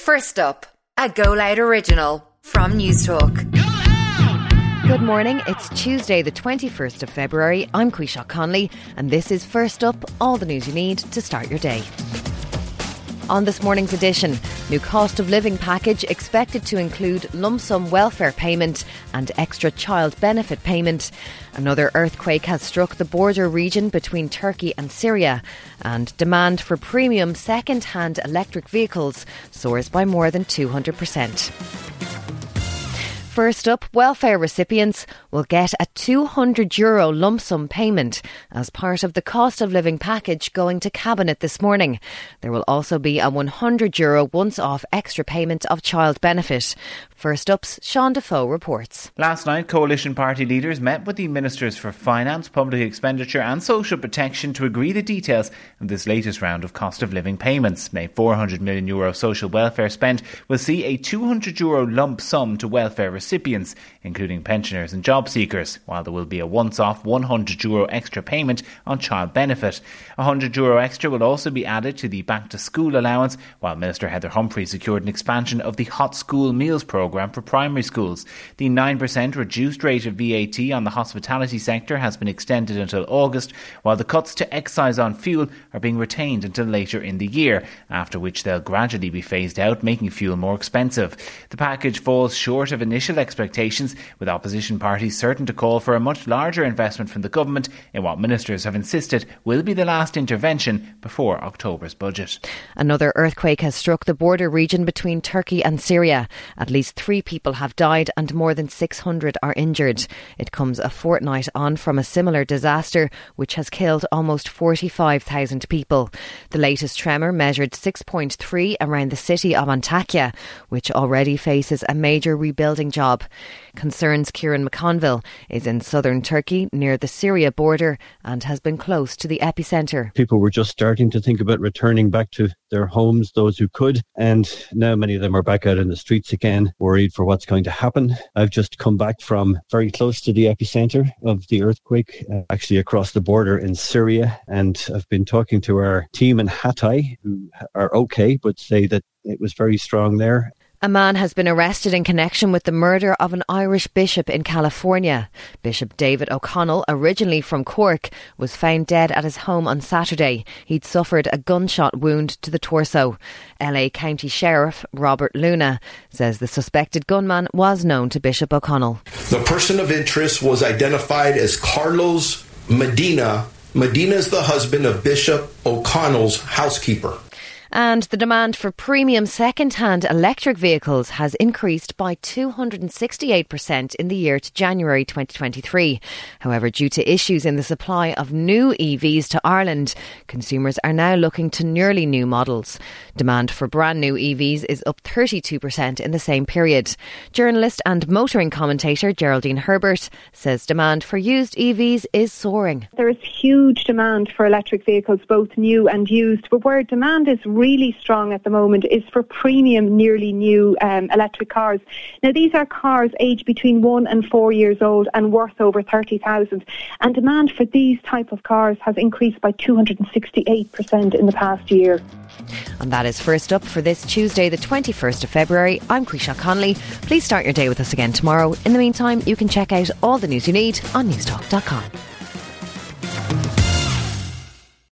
First up, a Go Loud original from Newstalk. Good morning. It's Tuesday, the 21st of February. I'm Quisha Conley, and this is First Up, all the news you need to start your day. On this morning's edition, new cost of living package expected to include lump sum welfare payment and extra child benefit payment. Another earthquake has struck the border region between Turkey and Syria, and demand for premium second hand electric vehicles soars by more than 200%. First up, welfare recipients will get a 200 euro lump sum payment as part of the cost of living package going to Cabinet this morning. There will also be a 100 euro once off extra payment of child benefit. First up's Sean Defoe reports. Last night, coalition party leaders met with the ministers for finance, public expenditure, and social protection to agree the details of this latest round of cost of living payments. A 400 million euro social welfare spend will see a 200 euro lump sum to welfare recipients, including pensioners and job seekers, while there will be a once off 100 euro extra payment on child benefit. 100 euro extra will also be added to the back to school allowance, while Minister Heather Humphrey secured an expansion of the hot school meals programme for primary schools. The 9% reduced rate of VAT on the hospitality sector has been extended until August, while the cuts to excise on fuel are being retained until later in the year, after which they'll gradually be phased out, making fuel more expensive. The package falls short of initial expectations, with opposition parties certain to call for a much larger investment from the government in what ministers have insisted will be the last intervention before October's budget. Another earthquake has struck the border region between Turkey and Syria. At least three people have died and more than 600 are injured. It comes a fortnight on from a similar disaster which has killed almost 45,000 people. The latest tremor measured 6.3 around the city of Antakya, which already faces a major rebuilding job. Concern's Kieran McConville is in southern Turkey near the Syria border and has been close to the epicentre. People were just starting to think about returning back to their homes, those who could, and now many of them are back out in the streets again, worried for what's going to happen. I've just come back from very close to the epicenter of the earthquake, uh, actually across the border in Syria, and I've been talking to our team in Hatay, who are okay, but say that it was very strong there. A man has been arrested in connection with the murder of an Irish bishop in California. Bishop David O'Connell, originally from Cork, was found dead at his home on Saturday. He'd suffered a gunshot wound to the torso. LA County Sheriff Robert Luna says the suspected gunman was known to Bishop O'Connell. The person of interest was identified as Carlos Medina. Medina is the husband of Bishop O'Connell's housekeeper and the demand for premium second-hand electric vehicles has increased by 268% in the year to January 2023. However, due to issues in the supply of new EVs to Ireland, consumers are now looking to nearly new models. Demand for brand new EVs is up 32% in the same period. Journalist and motoring commentator Geraldine Herbert says demand for used EVs is soaring. There is huge demand for electric vehicles, both new and used, but where demand is really strong at the moment is for premium, nearly new um, electric cars. Now, these are cars aged between one and four years old and worth over 30,000. And demand for these type of cars has increased by 268% in the past year. And that is first up for this Tuesday, the 21st of February. I'm Quisha Conley. Please start your day with us again tomorrow. In the meantime, you can check out all the news you need on newstalk.com.